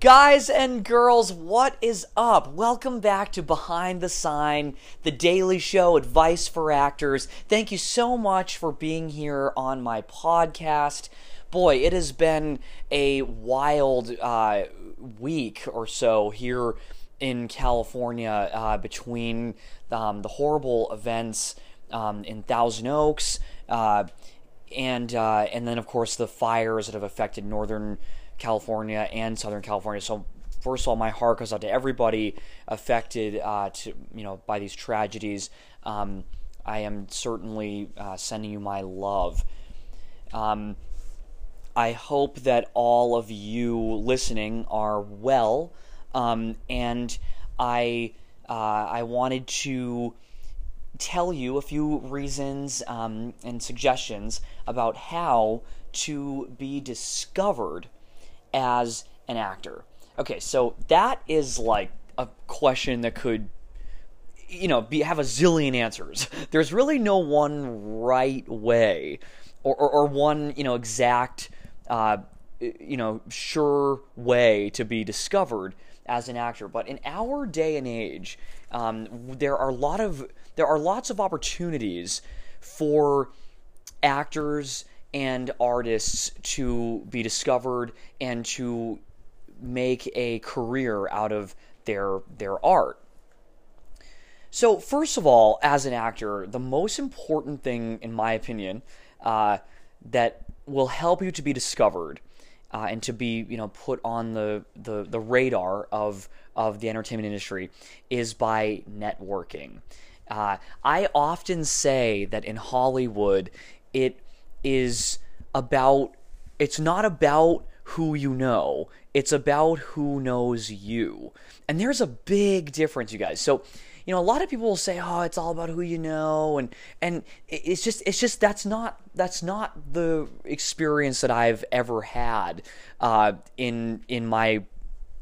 Guys and girls, what is up? Welcome back to Behind the Sign, the daily show, advice for actors. Thank you so much for being here on my podcast. Boy, it has been a wild uh, week or so here in California uh, between um, the horrible events um, in Thousand Oaks. Uh, and uh, and then of course the fires that have affected northern California and Southern California. So first of all, my heart goes out to everybody affected uh, to you know by these tragedies. Um, I am certainly uh, sending you my love. Um, I hope that all of you listening are well, um, and I uh, I wanted to tell you a few reasons um, and suggestions about how to be discovered as an actor? Okay, so that is like a question that could you know be have a zillion answers. There's really no one right way or, or, or one you know exact uh, you know sure way to be discovered as an actor. But in our day and age, um, there are a lot of there are lots of opportunities for actors and artists to be discovered and to make a career out of their their art. So, first of all, as an actor, the most important thing, in my opinion, uh, that will help you to be discovered uh, and to be, you know, put on the, the, the radar of of the entertainment industry is by networking. Uh, I often say that in Hollywood, it is about it's not about who you know it's about who knows you and there's a big difference you guys so you know a lot of people will say oh it's all about who you know and and it's just it's just that's not that's not the experience that I've ever had uh, in in my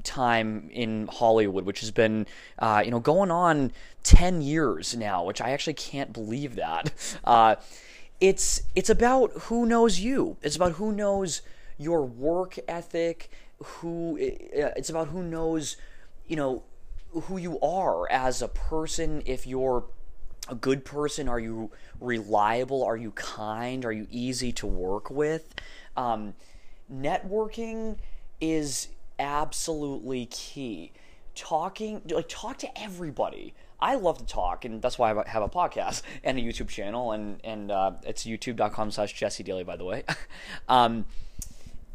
time in Hollywood, which has been, uh, you know, going on 10 years now, which I actually can't believe that. Uh, it's it's about who knows you. It's about who knows your work ethic. Who uh, it's about who knows, you know, who you are as a person. If you're a good person, are you reliable? Are you kind? Are you easy to work with? Um, networking is absolutely key. Talking, like, talk to everybody. I love to talk, and that's why I have a podcast and a YouTube channel, and and uh, it's youtube.com slash Jesse Daley, by the way. um,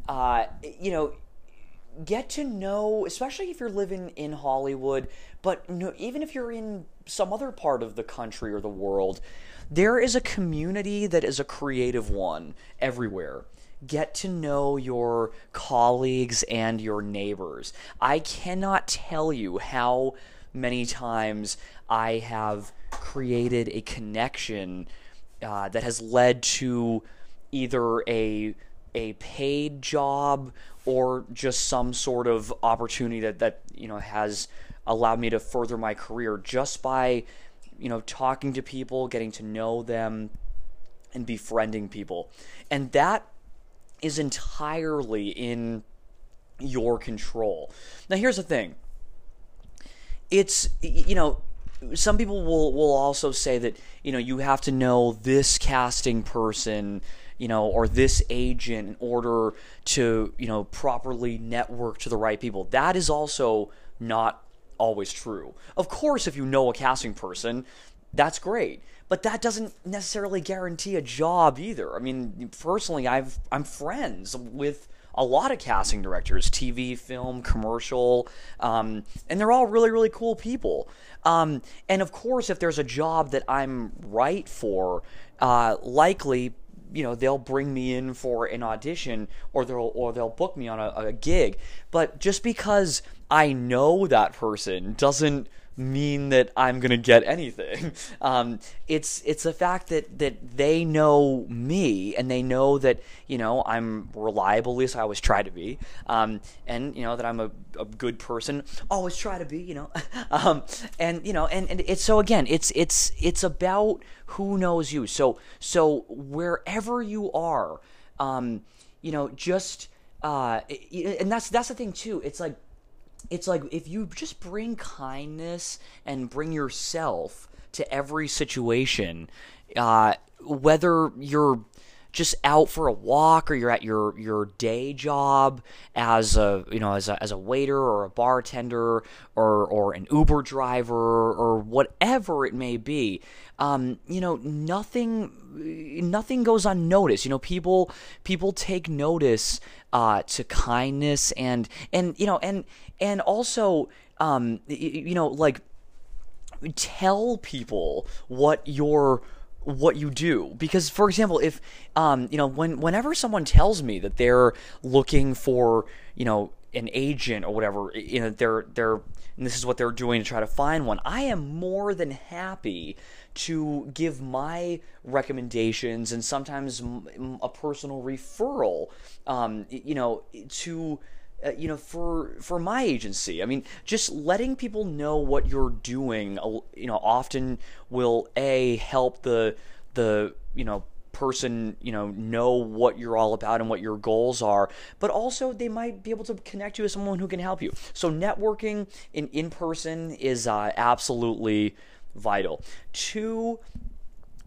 uh, you know, get to know, especially if you're living in Hollywood, but you know, even if you're in some other part of the country or the world, there is a community that is a creative one everywhere get to know your colleagues and your neighbors. I cannot tell you how many times I have created a connection uh, that has led to either a a paid job or just some sort of opportunity that, that you know has allowed me to further my career just by you know talking to people getting to know them and befriending people. And that is entirely in your control. Now here's the thing it's you know some people will will also say that you know you have to know this casting person you know or this agent in order to you know properly network to the right people. That is also not always true. Of course if you know a casting person that's great but that doesn't necessarily guarantee a job either. I mean personally i've i'm friends with a lot of casting directors TV, film, commercial, um, and they're all really, really cool people. Um, and of course, if there's a job that I'm right for, uh, likely you know they'll bring me in for an audition or they'll or they'll book me on a, a gig but just because i know that person doesn't mean that I'm gonna get anything. Um, it's it's the fact that that they know me and they know that you know I'm reliable. At least I always try to be, um, and you know that I'm a, a, good person. Always try to be, you know, um, and you know, and, and it's so again, it's it's it's about who knows you. So so wherever you are, um, you know, just uh, and that's that's the thing too. It's like it's like if you just bring kindness and bring yourself to every situation, uh, whether you're just out for a walk or you're at your your day job as a you know as a, as a waiter or a bartender or or an Uber driver or whatever it may be um, you know nothing nothing goes unnoticed. You know people people take notice uh, to kindness and and you know and and also um, you know like tell people what your what you do. Because for example if um, you know when whenever someone tells me that they're looking for you know an agent or whatever you know they're they're this is what they're doing to try to find one i am more than happy to give my recommendations and sometimes a personal referral um, you know to uh, you know for for my agency i mean just letting people know what you're doing you know often will a help the the you know person you know know what you're all about and what your goals are but also they might be able to connect you with someone who can help you. So networking in in person is uh, absolutely vital. Two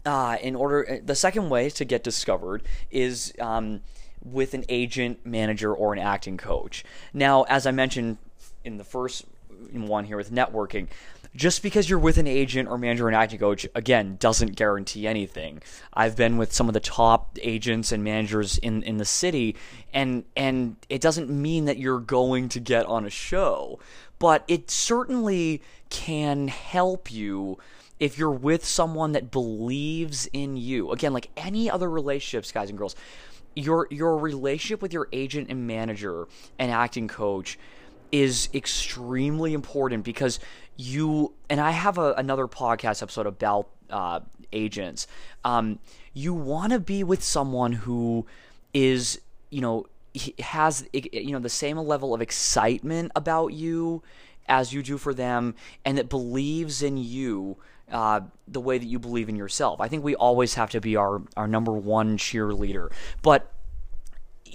uh, in order uh, the second way to get discovered is um, with an agent, manager, or an acting coach. Now, as I mentioned in the first one here with networking, just because you're with an agent or manager or an acting coach, again, doesn't guarantee anything. I've been with some of the top agents and managers in, in the city, and and it doesn't mean that you're going to get on a show, but it certainly can help you if you're with someone that believes in you. Again, like any other relationships, guys and girls, your your relationship with your agent and manager and acting coach is extremely important because you and I have a, another podcast episode about uh, agents. Um, you want to be with someone who is you know has you know the same level of excitement about you as you do for them and that believes in you uh, the way that you believe in yourself. I think we always have to be our, our number one cheerleader. But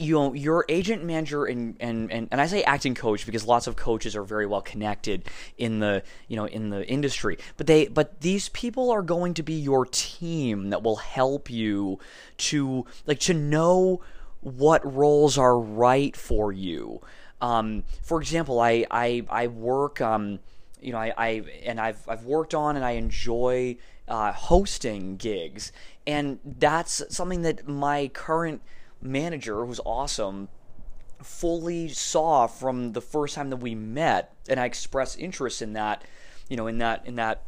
you know your agent manager and, and and and I say acting coach because lots of coaches are very well connected in the you know in the industry but they but these people are going to be your team that will help you to like to know what roles are right for you um, for example I I I work um, you know, I, I and I've I've worked on and I enjoy uh, hosting gigs, and that's something that my current manager, who's awesome, fully saw from the first time that we met, and I expressed interest in that, you know, in that in that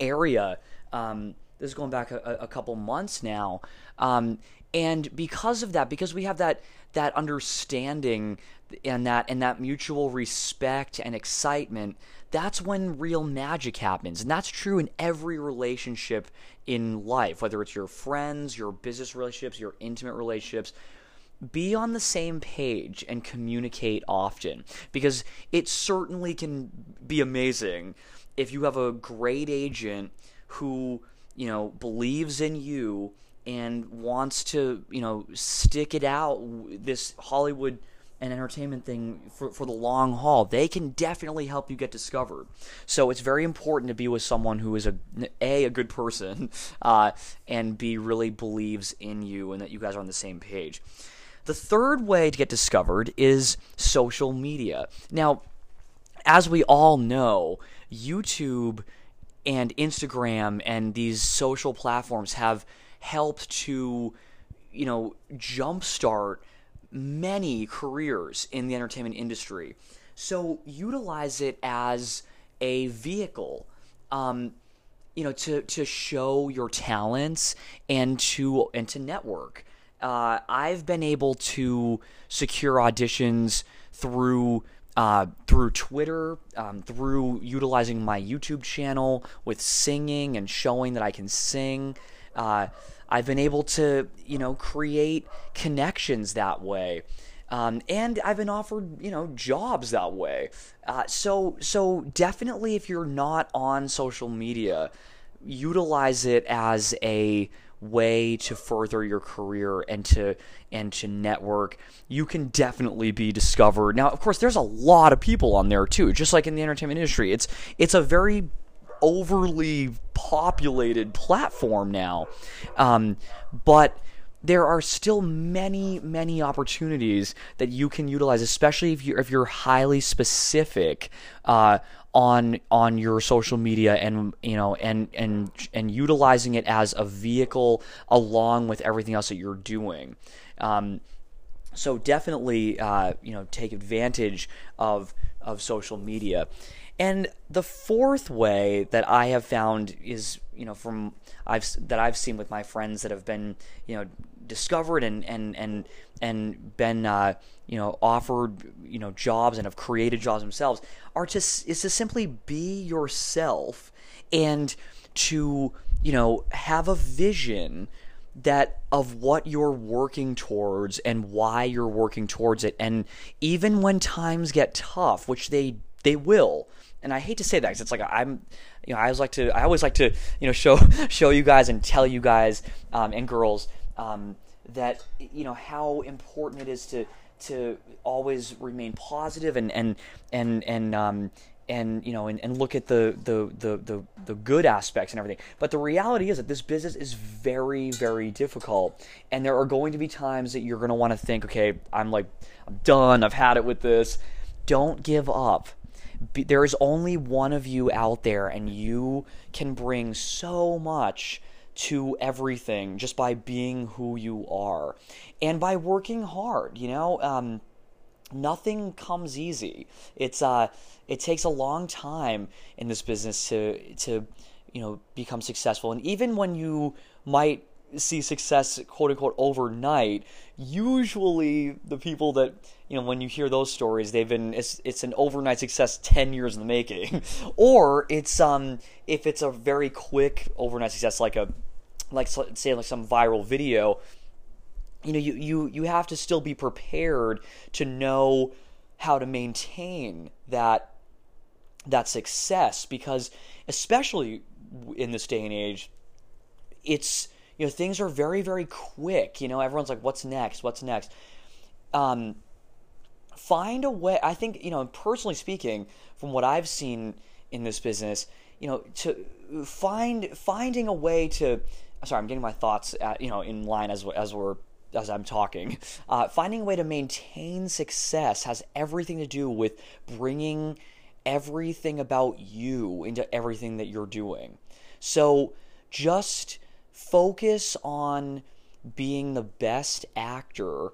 area. Um, this is going back a, a couple months now, um, and because of that, because we have that that understanding and that and that mutual respect and excitement that's when real magic happens. And that's true in every relationship in life whether it's your friends your business relationships your intimate relationships. Be on the same page and communicate often because it certainly can be amazing if you have a great agent who you know believes in you and wants to you know stick it out this hollywood and entertainment thing for, for the long haul, they can definitely help you get discovered. So it's very important to be with someone who is a a a good person, uh, and b really believes in you and that you guys are on the same page. The third way to get discovered is social media. Now, as we all know, YouTube and Instagram and these social platforms have helped to, you know, jumpstart many careers in the entertainment industry. So utilize it as a vehicle, um, you know, to to show your talents and to and to network. Uh, I've been able to secure auditions through uh, through Twitter, um, through utilizing my YouTube channel with singing and showing that I can sing. Uh, I've been able to, you know, create connections that way. Um, and I've been offered, you know, jobs that way. Uh, so, so definitely, if you're not on social media, utilize it as a way to further your career and to and to network, you can definitely be discovered. Now, of course, there's a lot of people on there too, just like in the entertainment industry. It's it's a very overly populated platform now, um, but there are still many, many opportunities that you can utilize, especially if you're if you're highly specific uh, on on your social media and you know and and and utilizing it as a vehicle along with everything else that you're doing. Um, so definitely, uh, you know, take advantage of of social media. And the fourth way that I have found is, you know, from I've that I've seen with my friends that have been, you know, discovered and and and and been uh, you know offered you know jobs and have created jobs themselves are to is to simply be yourself and to you know have a vision that of what you're working towards and why you're working towards it. And even when times get tough which they they will and I hate to say that because it's like I'm, you know, I always like to, I always like to, you know, show show you guys and tell you guys um, and girls um, that you know how important it is to to always remain positive and and and and um, and you know and, and look at the, the the, the the good aspects and everything. But the reality is that this business is very very difficult. And there are going to be times that you're going to want to think okay i'm like i'm done. I've had it with this. Don't give up there is only one of you out there and you can bring so much to everything just by being who you are and by working hard you know? Um, nothing comes easy. It's uh it takes a long time in this business to to you know become successful. And even when you might see success quote unquote overnight usually the people that you know when you hear those stories they've been it's it's an overnight success 10 years in the making. Or it's um if it's a very quick overnight success like a like say like some viral video you know you you you have to still be prepared to know how to maintain that that success because especially in this day and age it's you know things are very very quick you know everyone's like what's next what's next um find a way i think you know personally speaking from what i've seen in this business you know to find finding a way to sorry, I'm getting my thoughts at, you know in line as as we're as I'm talking. Uh, finding a way to maintain success has everything to do with bringing everything about you into everything that you're doing. So just focus on being the best actor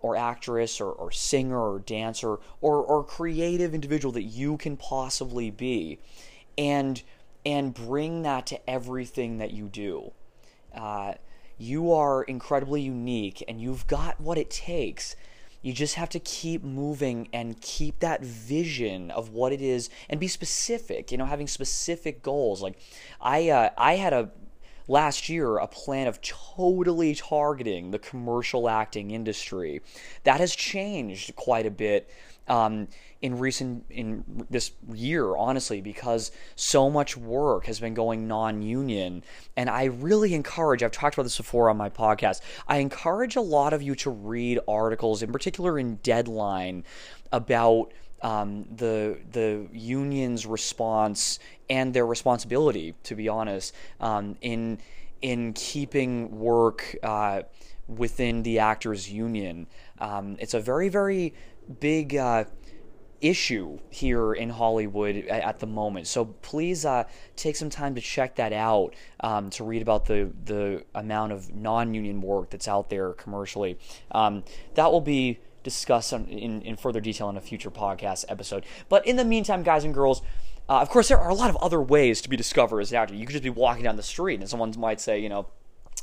or actress or, or singer or dancer or, or creative individual that you can possibly be and and bring that to everything that you do. Uh, you are incredibly unique and you've got what it takes. You just have to keep moving and keep that vision of what it is and be specific, you know, having specific goals. Like I uh, I had a last year a plan of totally targeting the commercial acting industry. That has changed quite a bit um, in recent in this year, honestly, because so much work has been going non-union, and I really encourage. I've talked about this before on my podcast. I encourage a lot of you to read articles, in particular in Deadline, about um, the the union's response and their responsibility, to be honest, um, in in keeping work uh, within the actors' union. Um, it's a very very big uh, issue here in Hollywood at, the moment. So please uh, take some time to check that out um, to read about the the amount of non-union work that's out there commercially. Um, that will be discussed in, in, in further detail in a future podcast episode. But in the meantime, guys and girls. Uh, of course, there are a lot of other ways to be discovered as an actor. You could just be walking down the street and someone might say, you know,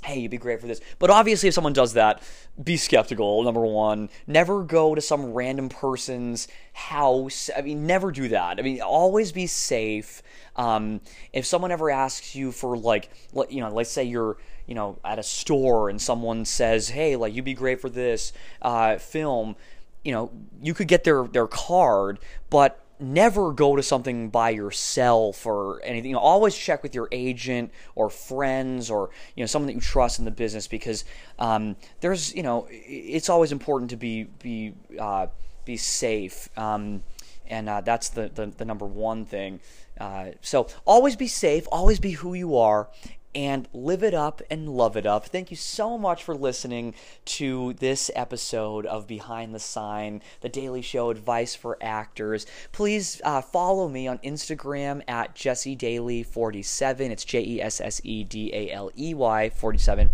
hey, you'd be great for this. But obviously, if someone does that, be skeptical, number one. Never go to some random person's house. I mean, never do that. I mean, always be safe. Um, if someone ever asks you for, like, you know, let's say you're, you know, at a store and someone says, hey, like, you'd be great for this uh, film, you know, you could get their, their card, but never go to something by yourself or anything. You know, always check with your agent or friends or you know someone that you trust in the business because um, there's you know it's always important to be be uh, be safe. Um, and uh, that's the, the, the number one thing. Uh, so always be safe, always be who you are, and live it up and love it up. Thank you so much for listening to this episode of Behind the Sign, the daily show advice for actors. Please uh, follow me on Instagram at Jesse Daley 47. It's J E S S E D A L E Y 47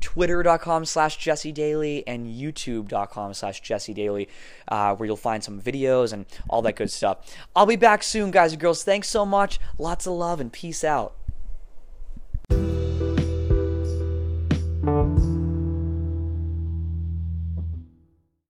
twitter.com slash jesse daley and youtube.com slash jesse daley uh, where you'll find some videos and all that good stuff i'll be back soon guys and girls thanks so much lots of love and peace out